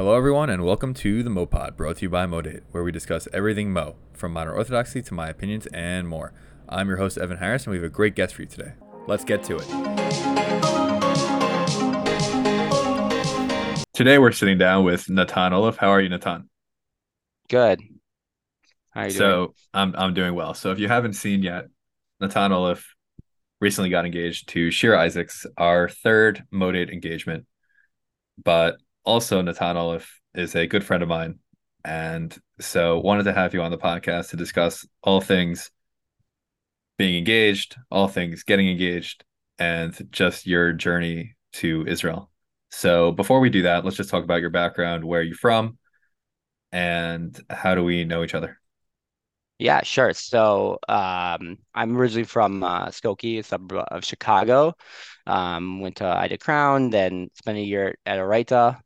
Hello, everyone, and welcome to the MoPod, brought to you by Modate, where we discuss everything Mo, from modern orthodoxy to my opinions and more. I'm your host, Evan Harris, and we have a great guest for you today. Let's get to it. Today, we're sitting down with Natan Oliff. How are you, Natan? Good. How are you so, doing? I'm I'm doing well. So, if you haven't seen yet, Natan Oliff recently got engaged to Shirah Isaacs, our third Modate engagement. But also, Natan Oliff is a good friend of mine. And so wanted to have you on the podcast to discuss all things being engaged, all things getting engaged, and just your journey to Israel. So before we do that, let's just talk about your background, where are you from, and how do we know each other? Yeah, sure. So um, I'm originally from uh, Skokie, a suburb of Chicago. Um, went to Ida Crown, then spent a year at Orayta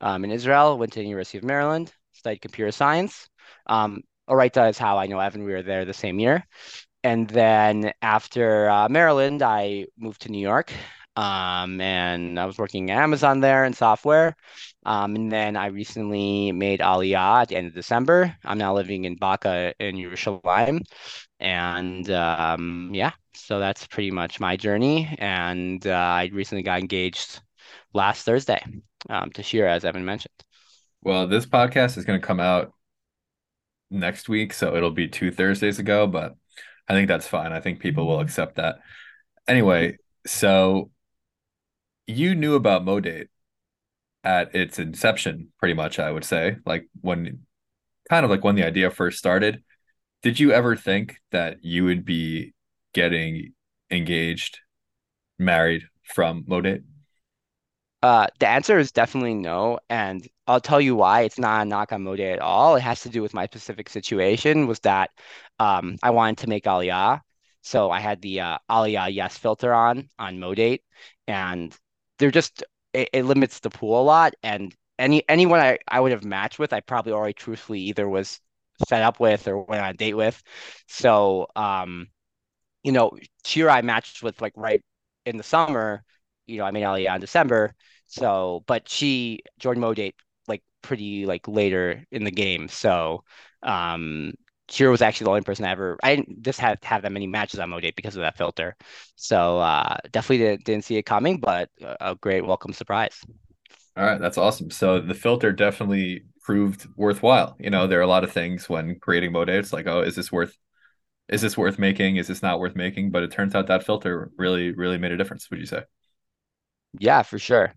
um, in Israel. Went to the University of Maryland, studied computer science. Um, Orayta is how I know Evan. We were there the same year. And then after uh, Maryland, I moved to New York. Um, and I was working at Amazon there in software. Um, and then I recently made Aliyah at the end of December. I'm now living in Baca in Yerushalayim. And um, yeah, so that's pretty much my journey. And uh, I recently got engaged last Thursday um, to Shirah, as Evan mentioned. Well, this podcast is going to come out next week, so it'll be two Thursdays ago, but I think that's fine. I think people will accept that. Anyway, so you knew about Modate at its inception, pretty much, I would say, like when kind of like when the idea first started. Did you ever think that you would be getting engaged, married from Modate? Uh, the answer is definitely no, and I'll tell you why. It's not a knock on Modate at all. It has to do with my specific situation. Was that um, I wanted to make Aliyah, so I had the uh, Aliyah yes filter on on Modate, and they're just it, it limits the pool a lot. And any anyone I, I would have matched with, I probably already truthfully either was set up with or went on a date with. So um, you know, Shirah I matched with like right in the summer. You know, I made Aliyah in December. So, but she Jordan Modate like pretty like later in the game. So, um, Shirah was actually the only person I ever I didn't just have have that many matches on Modate because of that filter. So, uh, definitely didn't, didn't see it coming, but a, a great welcome surprise. All right, that's awesome. So the filter definitely proved worthwhile. You know, there are a lot of things when creating Modate. It's like, oh, is this worth is this worth making? Is this not worth making? But it turns out that filter really, really made a difference, would you say? Yeah, for sure.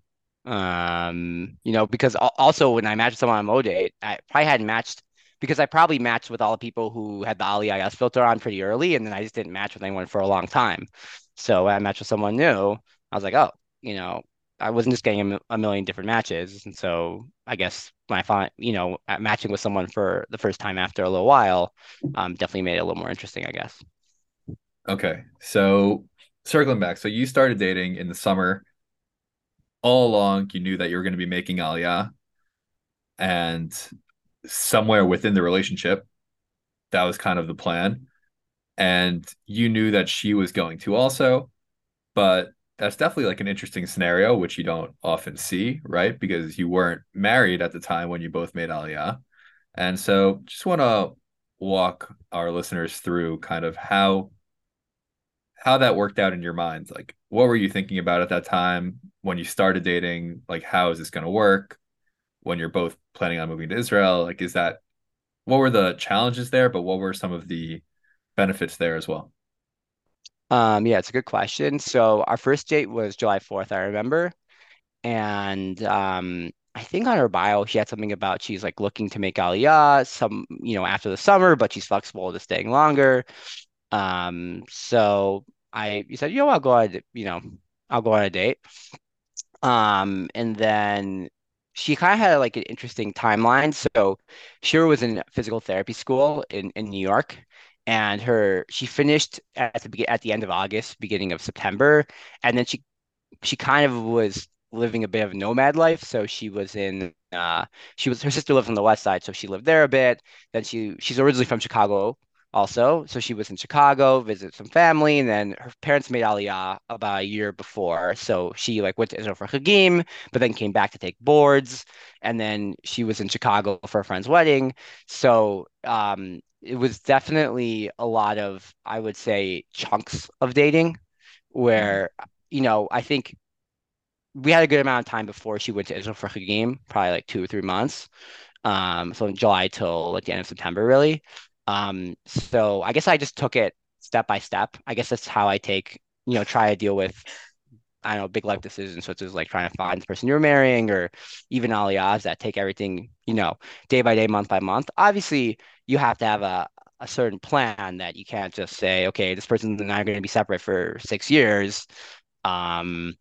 Um, you know, because also when I matched someone on Modate, I probably hadn't matched because I probably matched with all the people who had the AliIS filter on pretty early, and then I just didn't match with anyone for a long time. So when I matched with someone new, I was like, oh, you know, I wasn't just getting a, a million different matches, and so I guess when I you know, matching with someone for the first time after a little while, um, definitely made it a little more interesting, I guess. Okay, so circling back, so you started dating in the summer all along you knew that you were going to be making Aliyah, and somewhere within the relationship, that was kind of the plan. And you knew that she was going to also, but that's definitely like an interesting scenario, which you don't often see, right? Because you weren't married at the time when you both made Aliyah. And so just want to walk our listeners through kind of how how that worked out in your mind. Like what were you thinking about at that time when you started dating? Like how is this going to work when you're both planning on moving to Israel? Like is that what were the challenges there, but what were some of the benefits there as well? Um, yeah, it's a good question. So our first date was July 4th, I remember. And um, I think on her bio, she had something about she's like looking to make Aliyah some, you know, after the summer, but she's flexible to staying longer. Um, so I said, you know, I'll go on, you know, I'll go on a date. Um, and then she kind of had like an interesting timeline. So she was in physical therapy school in, in New York, and her she finished at the at the end of August, beginning of September, and then she she kind of was living a bit of a nomad life. So she was in uh she was her sister lives on the west side, so she lived there a bit. Then she she's originally from Chicago, also. So she was in Chicago, visit some family, and then her parents made Aliyah about a year before. So she like went to Israel for Hagim, but then came back to take boards, and then she was in Chicago for a friend's wedding. So um, it was definitely a lot of, I would say, chunks of dating, Mhm. where you know I think we had a good amount of time before she went to Israel for Hagim, probably like two or three months um, from July till like the end of September, really. Um, so I guess I just took it step by step. I guess that's how I take, you know, try to deal with, I don't know, big life decisions, such as like trying to find the person you're marrying or even aliyahs that take everything, you know, day by day, month by month. Obviously, you have to have a, a certain plan that you can't just say, okay, this person and I are going to be separate for six years. Um,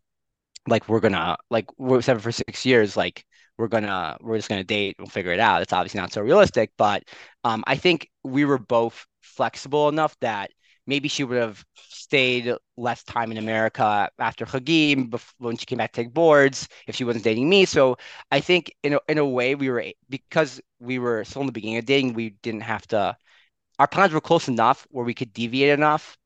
like we're gonna like we're seven for six years like we're gonna we're just gonna date we'll figure it out. It's obviously not so realistic but um i think we were both flexible enough that maybe she would have stayed less time in america after Chagim when she came back to take boards if she wasn't dating me. So i think in a, in a way we were because we were still in the beginning of dating we didn't have to our plans were close enough where we could deviate enough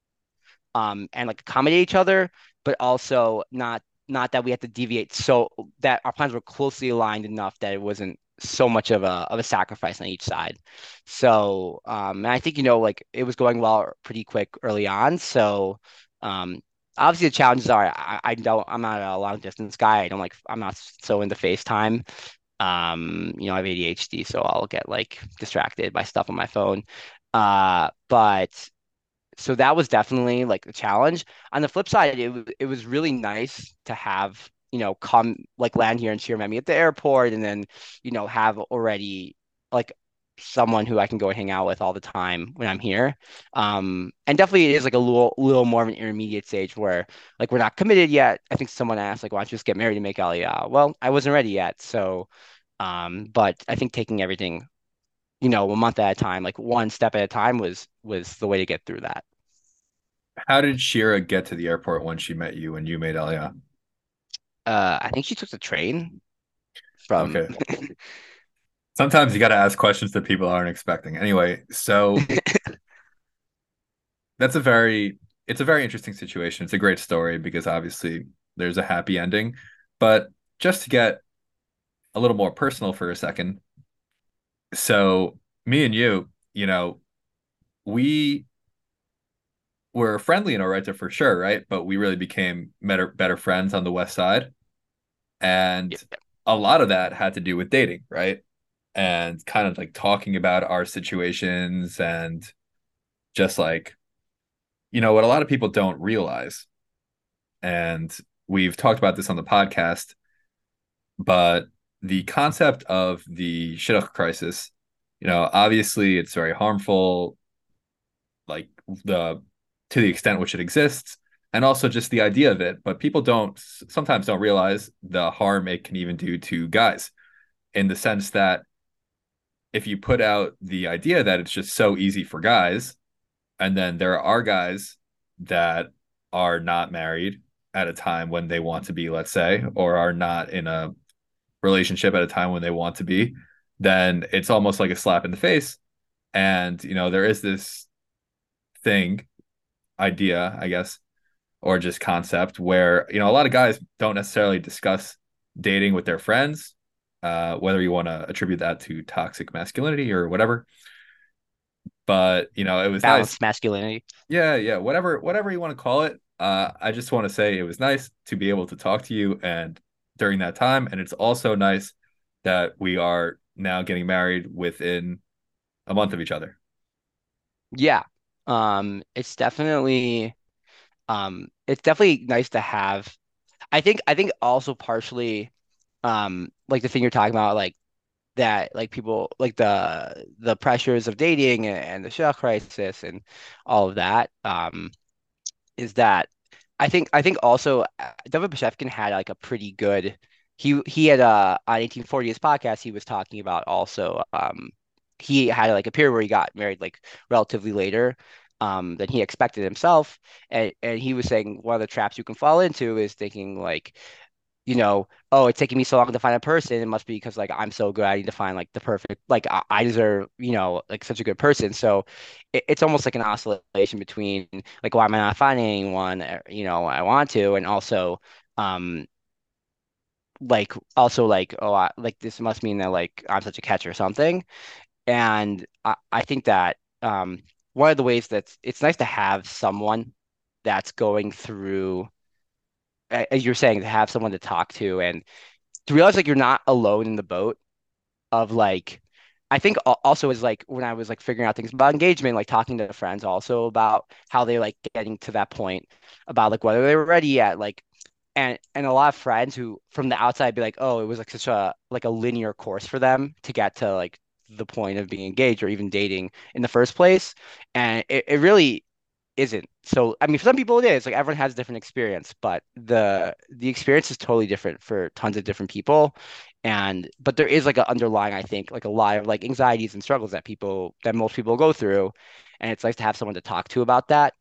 um, and like accommodate each other, but also not not that we had to deviate so that our plans were closely aligned enough that it wasn't so much of a of a sacrifice on each side. So um, and I think you know like it was going well pretty quick early on. So um, obviously the challenges are I, I don't I'm not a long distance guy. I don't like I'm not so into FaceTime. Um, you know, I have ADHD, so I'll get like distracted by stuff on my phone. Uh, but so that was definitely like a challenge. On the flip side, it was it was really nice to have, you know, come like land here met me at the airport and then, you know, have already like someone who I can go hang out with all the time when I'm here. Um, and definitely it is like a little little more of an intermediate stage where like we're not committed yet. I think someone asked like, why don't you just get married and make Aliyah? Well, I wasn't ready yet. So um, but I think taking everything, you know, a month at a time, like one step at a time was was the way to get through that. How did Shirah get to the airport when she met you and you made Aliyah? Uh, I think she took the train from. Okay. Sometimes you got to ask questions that people aren't expecting. Anyway, so that's a very it's a very interesting situation. It's a great story because obviously there's a happy ending, but just to get a little more personal for a second. So, me and you, you know, we were friendly in Orayta for sure, right? But we really became better better friends on the west side. And Yeah. a lot of that had to do with dating, right? And kind of like talking about our situations and just like, you know, what a lot of people don't realize. And we've talked about this on the podcast, but the concept of the shidduch crisis, you know, obviously it's very harmful, like the to the extent which it exists, and also just the idea of it. But people don't sometimes don't realize the harm it can even do to guys in the sense that if you put out the idea that it's just so easy for guys, and then there are guys that are not married at a time when they want to be, let's say, or are not in a relationship at a time when they want to be, then it's almost like a slap in the face. And, you know, there is this thing, idea, I guess, or just concept where, you know, a lot of guys don't necessarily discuss dating with their friends, uh, whether you want to attribute that to toxic masculinity or whatever. But, you know, it was nice. Masculinity. Yeah, yeah, whatever, whatever you want to call it. Uh, I just want to say it was nice to be able to talk to you and during that time. And it's also nice that we are now getting married within a month of each other. Yeah. Um, it's definitely um it's definitely nice to have. I think I think also partially um like the thing you're talking about, like that like people like the the pressures of dating and, and the shell crisis and all of that. Um is that I think I think also uh, David Bashevkin had like a pretty good he he had uh on 18Forty's podcast he was talking about also um he had like a period where he got married like relatively later um than he expected himself. And and he was saying one of the traps you can fall into is thinking like you know, oh, it's taking me so long to find a person. It must be because like I'm so good. I need to find like the perfect, like I, I deserve, you know, like such a good person. So it, it's almost like an oscillation between like why am I not finding anyone? uh, You know, I want to, and also, um, like also like oh, I, like this must mean that like I'm such a catch or something. And I, I think that um one of the ways that it's nice to have someone that's going through as you're saying, to have someone to talk to and to realize like you're not alone in the boat of like I think also is like when I was like figuring out things about engagement, like talking to friends also about how they like getting to that point about like whether they were ready yet, like and and a lot of friends who from the outside be like, oh, it was like such a like a linear course for them to get to like the point of being engaged or even dating in the first place. And it, it really isn't. So I mean, for some people it is. Like everyone has a different experience, but the the experience is totally different for tons of different people. And but there is like an underlying, I think, like a lot of like anxieties and struggles that people that most people go through. And it's nice to have someone to talk to about that.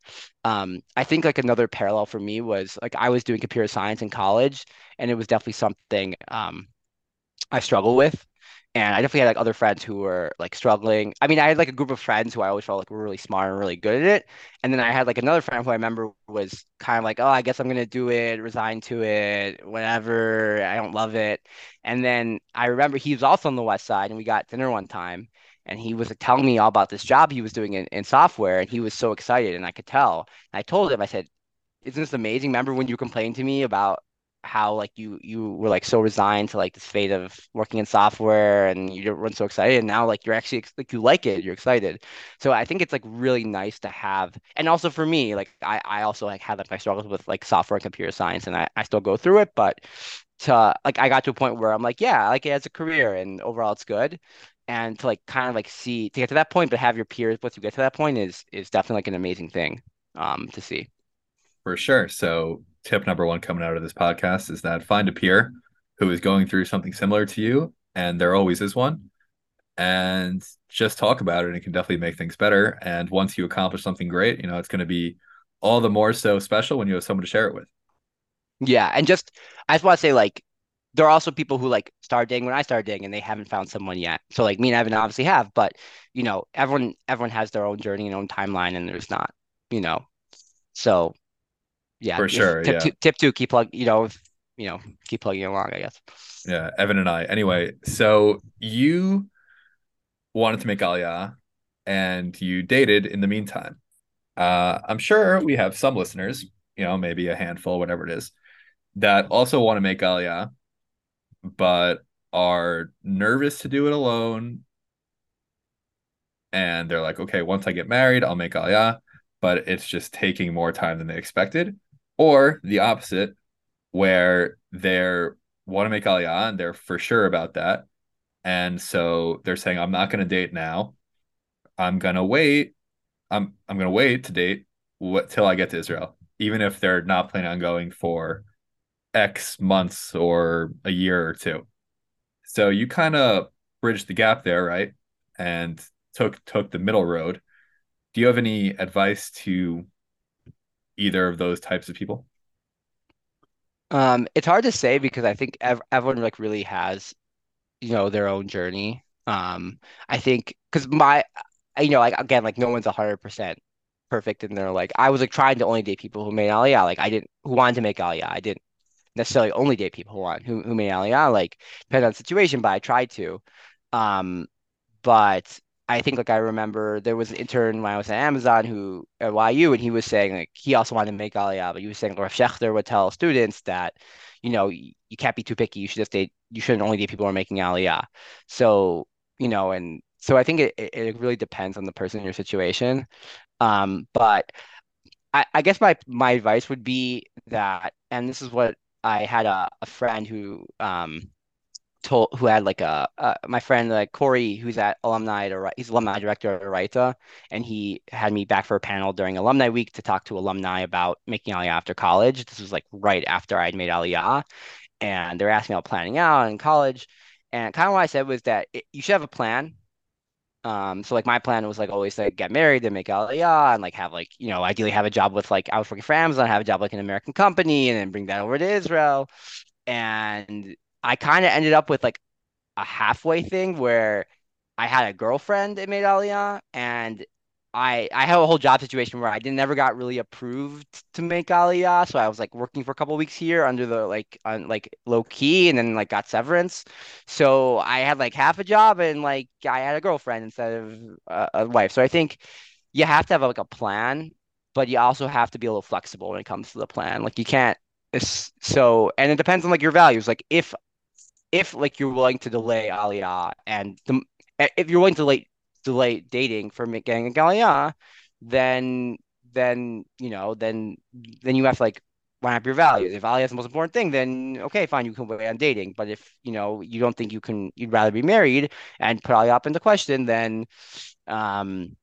Um, I think like another parallel for me was like I was doing computer science in college, and it was definitely something um I struggle with. And I definitely had like other friends who were like struggling. I mean, I had like a group of friends who I always felt like were really smart and really good at it. And then I had like another friend who I remember was kind of like, oh, I guess I'm gonna do it, resign to it, whatever. I don't love it. And then I remember he was also on the West Side and we got dinner one time and he was like, telling me all about this job he was doing in, in software and he was so excited and I could tell. And I told him, I said, isn't this amazing? Remember when you complained to me about how like you you were like so resigned to like this fate of working in software and you weren't so excited and now like you're actually like you like it you're excited. So I think it's like really nice to have and also for me like I I also like had like my struggles with like software and computer science and I, I still go through it but to like I got to a point where I'm like yeah I like it as a career and overall it's good. And to like kind of like see to get to that point but have your peers once you get to that point is is definitely like an amazing thing um to see. For sure. So, tip number one coming out of this podcast is that find a peer who is going through something similar to you, and there always is one, and just talk about it. And it can definitely make things better. And once you accomplish something great, you know, it's going to be all the more so special when you have someone to share it with. yeah and just I just want to say like there are also people who like started dating when I started dating and they haven't found someone yet. So like me and Evan obviously have, but you know, everyone everyone has their own journey and own timeline and there's not, you know. So yeah, For sure. tip Yeah. two tip two, keep plug, you know, if, you know, keep plugging along, I guess. Yeah. Evan and I. Anyway, so you wanted to make Aliyah and you dated in the meantime. Uh, I'm sure we have some listeners, you know, maybe a handful, whatever it is, that also want to make Aliyah, but are nervous to do it alone. And they're like, okay, once I get married, I'll make Aliyah, but it's just taking more time than they expected. Or the opposite, where they're want to make Aliyah and they're for sure about that. And so they're saying, I'm not going to date now. I'm going to wait. I'm I'm going to wait to date what till I get to Israel, even if they're not planning on going for X months or a year or two. So you kind of bridged the gap there, right? And took took the middle road. Do you have any advice to either of those types of people? Um, it's hard to say because I think ev everyone like really has, you know, their own journey. Um, I think because my, you know, like again, like no one's a hundred percent perfect in their like I was like trying to only date people who made Aliyah. Like I didn't who wanted to make Aliyah. I didn't necessarily only date people who want who who made Aliyah. Like depends on the situation, but I tried to. Um, but I think like I remember there was an intern when I was at Amazon who at YU and he was saying like he also wanted to make Aliyah, but he was saying Rav Schachter would tell students that, you know, you, can't be too picky. You should just date you shouldn't only date people who are making Aliyah. So, you know, and so I think it, it, it really depends on the person in your situation. Um, but I, I guess my my advice would be that, and this is what I had a, a friend who um told who had like a uh, my friend like Corey who's at alumni he's alumni director at Orayta and he had me back for a panel during alumni week to talk to alumni about making Aliyah after college. This was like right after I'd made Aliyah and they're asking about planning out in college and kind of what I said was that it, you should have a plan um, so like my plan was like always like get married and make Aliyah and like have like, you know, ideally have a job with like I was working for Amazon, have a job like an American company and then bring that over to Israel. and I kind of ended up with like a halfway thing where I had a girlfriend that made Aliyah, and I I have a whole job situation where I didn't never got really approved to make Aliyah, so I was like working for a couple weeks here under the like on like low key, and then like got severance. So I had like half a job, and like I had a girlfriend instead of a, wife. So I think you have to have like a plan, but you also have to be a little flexible when it comes to the plan. Like you can't. So and it depends on like your values. Like if if like you're willing to delay Aliyah and the, if you're willing to delay delay dating for getting a Aliyah, then then you know then then you have to like line up your values. If Aliyah is the most important thing, then okay, fine, you can wait on dating. But if you know you don't think you can, you'd rather be married and put Aliyah up into question, then um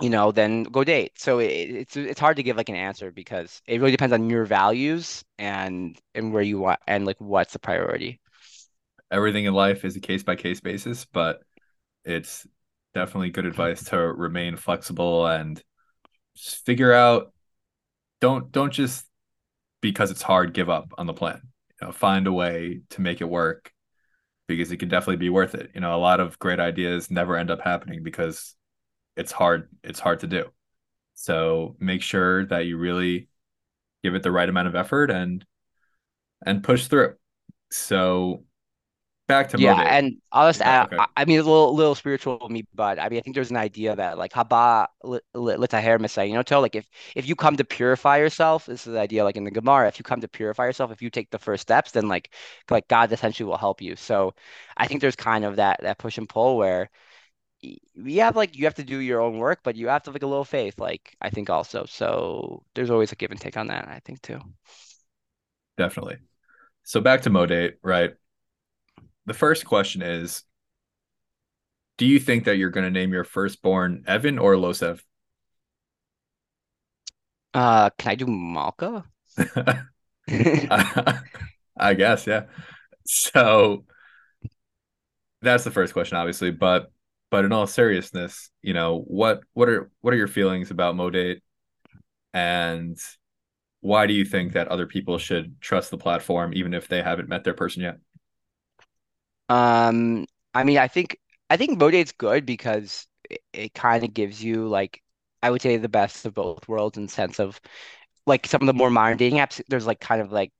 you know, then go date. So it, it's it's hard to give like an answer because it really depends on your values and and where you want and like what's the priority everything in life is a case by case basis, but it's definitely good advice to remain flexible and just figure out don't don't just because it's hard give up on the plan. You know, find a way to make it work because it can definitely be worth it. You know, a lot of great ideas never end up happening because it's hard it's hard to do. So make sure that you really give it the right amount of effort and and push through. So back to yeah, and I'll just add. Okay. I mean, a little little spiritual me, but I mean, I think there's an idea that like haba litaher misay, you know, tell like if if you come to purify yourself, this is the idea like in the Gemara, if you come to purify yourself, if you take the first steps, then like like God essentially will help you. So I think there's kind of that that push and pull where you have like you have to do your own work, but you have to have, like a little faith, like I think also. So there's always a give and take on that, I think too. Definitely. So back to Modate, right? The first question is Do you think that you're going to name your firstborn Evan or Losev? Uh, can I do Malka? I guess, yeah. So that's the first question, obviously, but but in all seriousness, you know, what what are what are your feelings about Modate, and why do you think that other people should trust the platform even if they haven't met their person yet? Um, I mean, I think I think Modate's good because it, it kind of gives you like I would say the best of both worlds in sense of like some of the more modern dating apps. There's like kind of like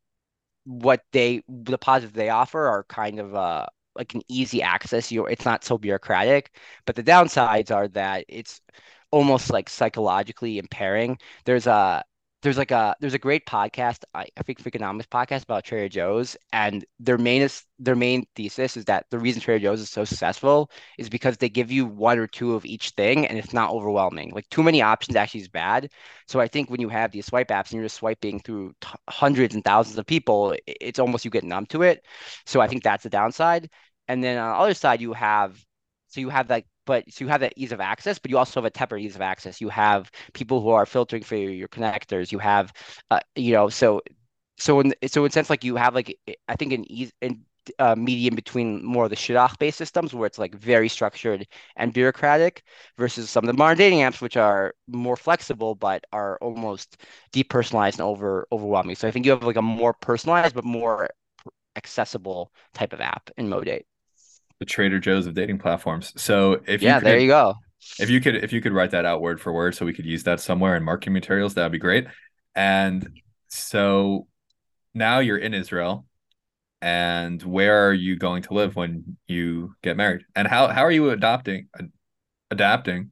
what they the positives they offer are kind of uh like an easy access. You it's not so bureaucratic, but the downsides are that it's almost like psychologically impairing. There's a there's like a there's a great podcast I, I think Freakonomics podcast about Trader Joe's and their main is their main thesis is that the reason Trader Joe's is so successful is because they give you one or two of each thing and it's not overwhelming. Like too many options actually is bad. So I think when you have these swipe apps and you're just swiping through t- hundreds and thousands of people, it's almost you get numb to it. So I think that's the downside. And then on the other side, you have so you have like but so you have that ease of access, but you also have a tempered ease of access. You have people who are filtering for you, your connectors. You have, uh, you know, so so in so in sense like you have like I think an ease in uh, medium between more of the shidduch based systems where it's like very structured and bureaucratic versus some of the modern dating apps which are more flexible but are almost depersonalized and over overwhelming. So I think you have like a more personalized but more accessible type of app in Modate the Trader Joe's of dating platforms. So if yeah, you could, there you go. If you could, if you could write that out word for word, so we could use that somewhere in marketing materials, that'd be great. And so now you're in Israel, and where are you going to live when you get married? And how how are you adopting, adapting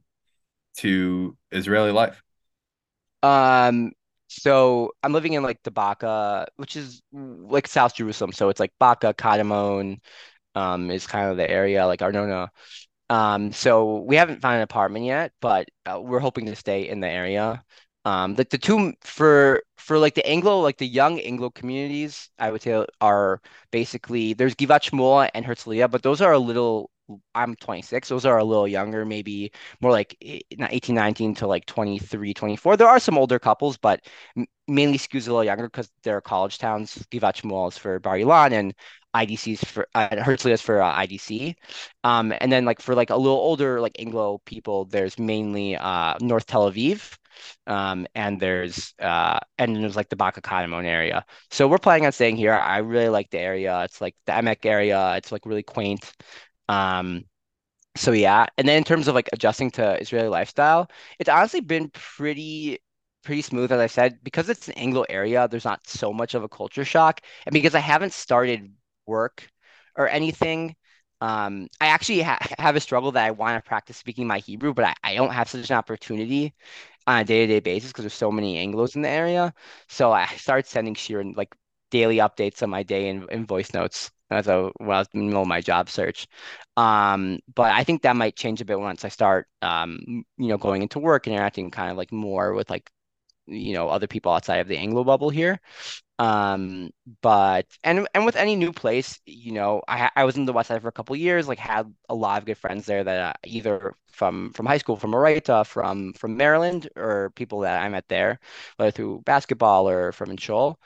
to Israeli life? Um, so I'm living in like the Baca, which is like South Jerusalem. So it's like Baca, Katamon, um, is kind of the area like Arnona. Um, so we haven't found an apartment yet, but uh, we're hoping to stay in the area. Um, like the two for for like the Anglo, like the young Anglo communities, I would say are basically there's Givat Shmuel and Herzliya, but those are a little. I'm 26. Those are a little younger, maybe more like 18, 19 to like 23, 24. There are some older couples, but mainly skews a little younger because they're college towns. Givat Shmuel is for Bar Ilan and IDCs for uh, Herzliya is for uh, IDC, um, and then like for like a little older like Anglo people, there's mainly uh, North Tel Aviv, um, and there's uh, and there's like the Baka area. So we're planning on staying here. I really like the area. It's like the Emek area. It's like really quaint. Um, so yeah, and then in terms of like adjusting to Israeli lifestyle, it's honestly been pretty pretty smooth as I said because it's an Anglo area. There's not so much of a culture shock, and because I haven't started work or anything. Um, I actually ha have a struggle that I want to practice speaking my Hebrew, but I, I don't have such an opportunity on a day-to-day basis because there's so many Anglos in the area. So I started sending Shirah like daily updates on my day in voice notes as I was in the middle of my job search. Um, but I think that might change a bit once I start um, you know, going into work and interacting kind of like more with like you know other people outside of the Anglo bubble here. Um, but and and with any new place, you know, I I was in the West Side for a couple years, like had a lot of good friends there that uh, either from from high school, from Orayta, from from Maryland, or people that I met there, whether through basketball or from in Shoal.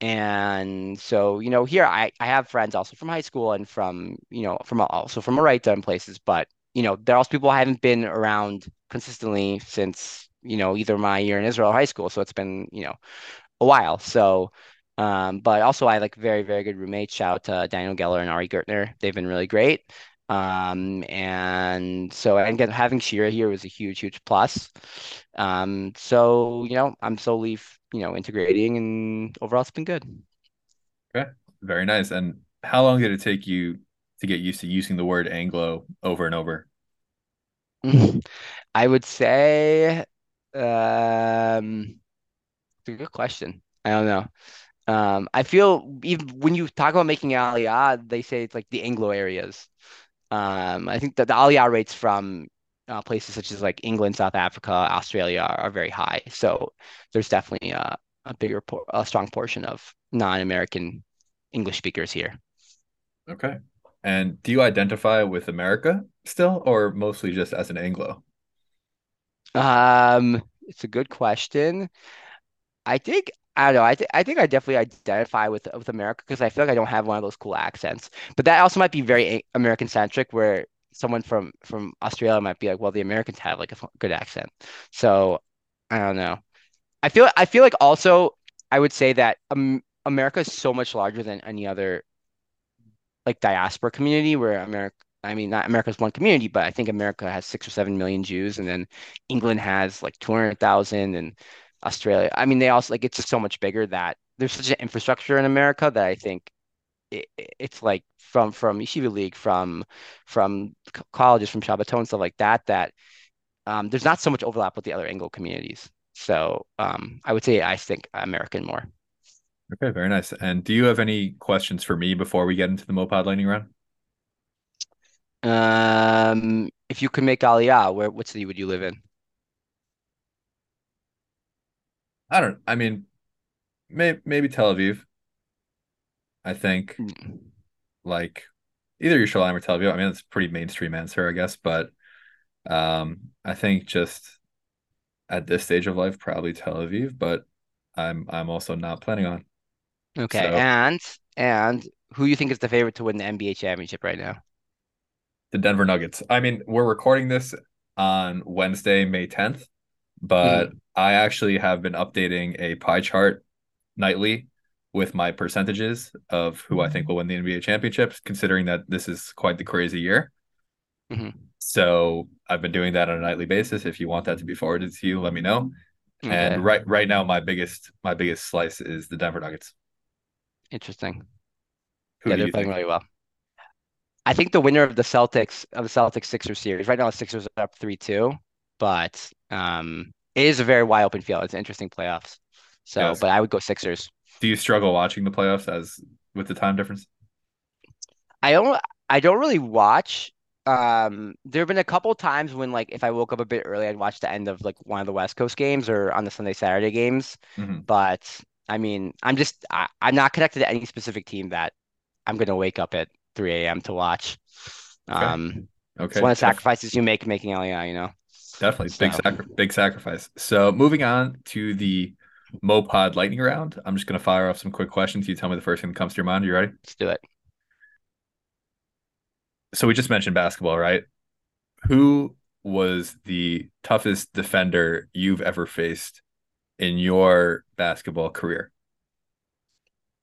And so, you know, here I, I have friends also from high school and from, you know, from also from a right and places, but you know, there are also people I haven't been around consistently since, you know, either my year in Israel or high school. So it's been, you know, a while. So, um, but also I like very, very good roommates. Shout out to Daniel Geller and Ari Gertner. They've been really great. Um, and so and again, having Shirah here was a huge, huge plus. Um, so you know, I'm slowly, you know, integrating, and overall, it's been good. Okay, very nice. And how long did it take you to get used to using the word Anglo over and over? I would say, um, it's a good question. I don't know. Um, I feel even when you talk about making Aliyah, they say it's like the Anglo areas. Um, I think that the Aliyah rates from uh, places such as like England, South Africa, Australia are, are very high. So there's definitely a, a bigger, a strong portion of non-American English speakers here. Okay. And do you identify with America still, or mostly just as an Anglo? Um, it's a good question. I think I don't know. I, th I think I definitely identify with with America because I feel like I don't have one of those cool accents. But that also might be very American centric, where someone from from Australia might be like, well, the Americans have like a good accent. So I don't know. I feel I feel like also I would say that um, America is so much larger than any other like diaspora community where America I mean, not America's one community, but I think America has six or seven million Jews, and then England has like 200,000, and Australia. I mean, they also like it's just so much bigger that there's such an infrastructure in America that I think it, it's like from from Yeshiva League, from from colleges, from Shabbaton and stuff like that. That um, there's not so much overlap with the other Anglo communities. So um, I would say I think American more. Okay, very nice. And do you have any questions for me before we get into the Mopod lightning round? Um, if you could make Aliyah, where what city would you live in? I don't. I mean, may, maybe Tel Aviv. I think, mm. like, either Yerushalayim or Tel Aviv. I mean, it's a pretty mainstream answer, I guess. But um, I think just at this stage of life, probably Tel Aviv. But I'm I'm also not planning on. Okay, so, and and who do you think is the favorite to win the NBA championship right now? The Denver Nuggets. I mean, we're recording this on Wednesday, May 10th, but mm. I actually have been updating a pie chart nightly with my percentages of who I think will win the NBA championships, considering that this is quite the crazy year. Mm-hmm. So I've been doing that on a nightly basis. If you want that to be forwarded to you, let me know. Okay. And right right now, my biggest my biggest slice is the Denver Nuggets. Interesting. Who yeah, they're playing think? really well. I think the winner of the Celtics of the Celtics Sixers series right now, the Sixers are up three two, but um, it is a very wide open field. It's interesting playoffs. So, yes. but I would go Sixers. Do you struggle watching the playoffs as with the time difference? I don't. I don't really watch. Um, there have been a couple times when, like, if I woke up a bit early, I'd watch the end of like one of the West Coast games or on the Sunday Saturday games. Mm-hmm. But I mean, I'm just I, I'm not connected to any specific team that I'm gonna wake up at 3 a.m. to watch. Okay. Um, okay. It's one of the sacrifices you make making Aliyah, you know. Definitely big sacri- big sacrifice. So moving on to the Mopod lightning round. I'm just gonna fire off some quick questions. You tell me the first thing that comes to your mind. You ready? Let's do it. So we just mentioned basketball, right? Who was the toughest defender you've ever faced in your basketball career?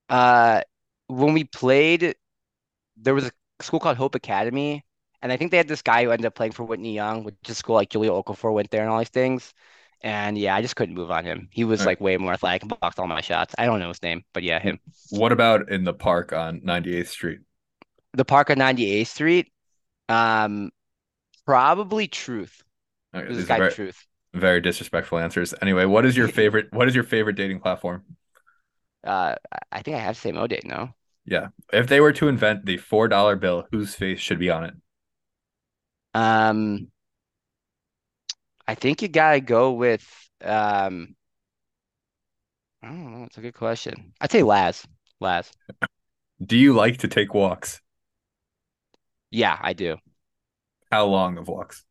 Uh, when we played, there was a school called Hope Academy, and I think they had this guy who ended up playing for Whitney Young, which is school like Jahlil Okafor went there and all these things. And yeah, I just couldn't move on him. He was like way more athletic and blocked all my shots. I don't know his name, but yeah, him. What about in the park on 98th Street? The park on 98th Street, um, probably Truth. Okay, this guy very, Truth. very disrespectful answers. Anyway, what is your favorite? What is your favorite dating platform? Uh, I I think I have to say Mo Date, no? Yeah, if they were to invent the four dollar bill, whose face should be on it? Um, I think you gotta go with um, I don't know. It's a good question. I'd say Laz. Laz. Do you like to take walks? Yeah, I do. How long of walks?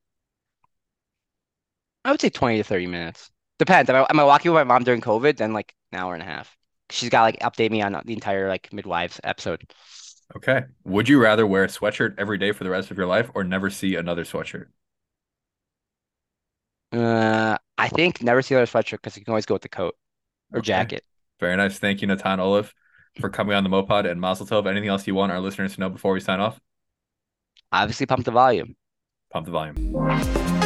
I would say 20 to 30 minutes. Depends. Am I, am I walking with my mom during COVID? Then like an hour and a half. She's got like update me on the entire like midwives episode. Okay. Would you rather wear a sweatshirt every day for the rest of your life or never see another sweatshirt? Uh, I think never see another sweatshirt because you can always go with the coat or Okay. jacket. Very nice. Thank you, Natan Oliff, for coming on the Mopod and Mazel Tov. Anything else you want our listeners to know before we sign off? Obviously, pump the volume. Pump the volume.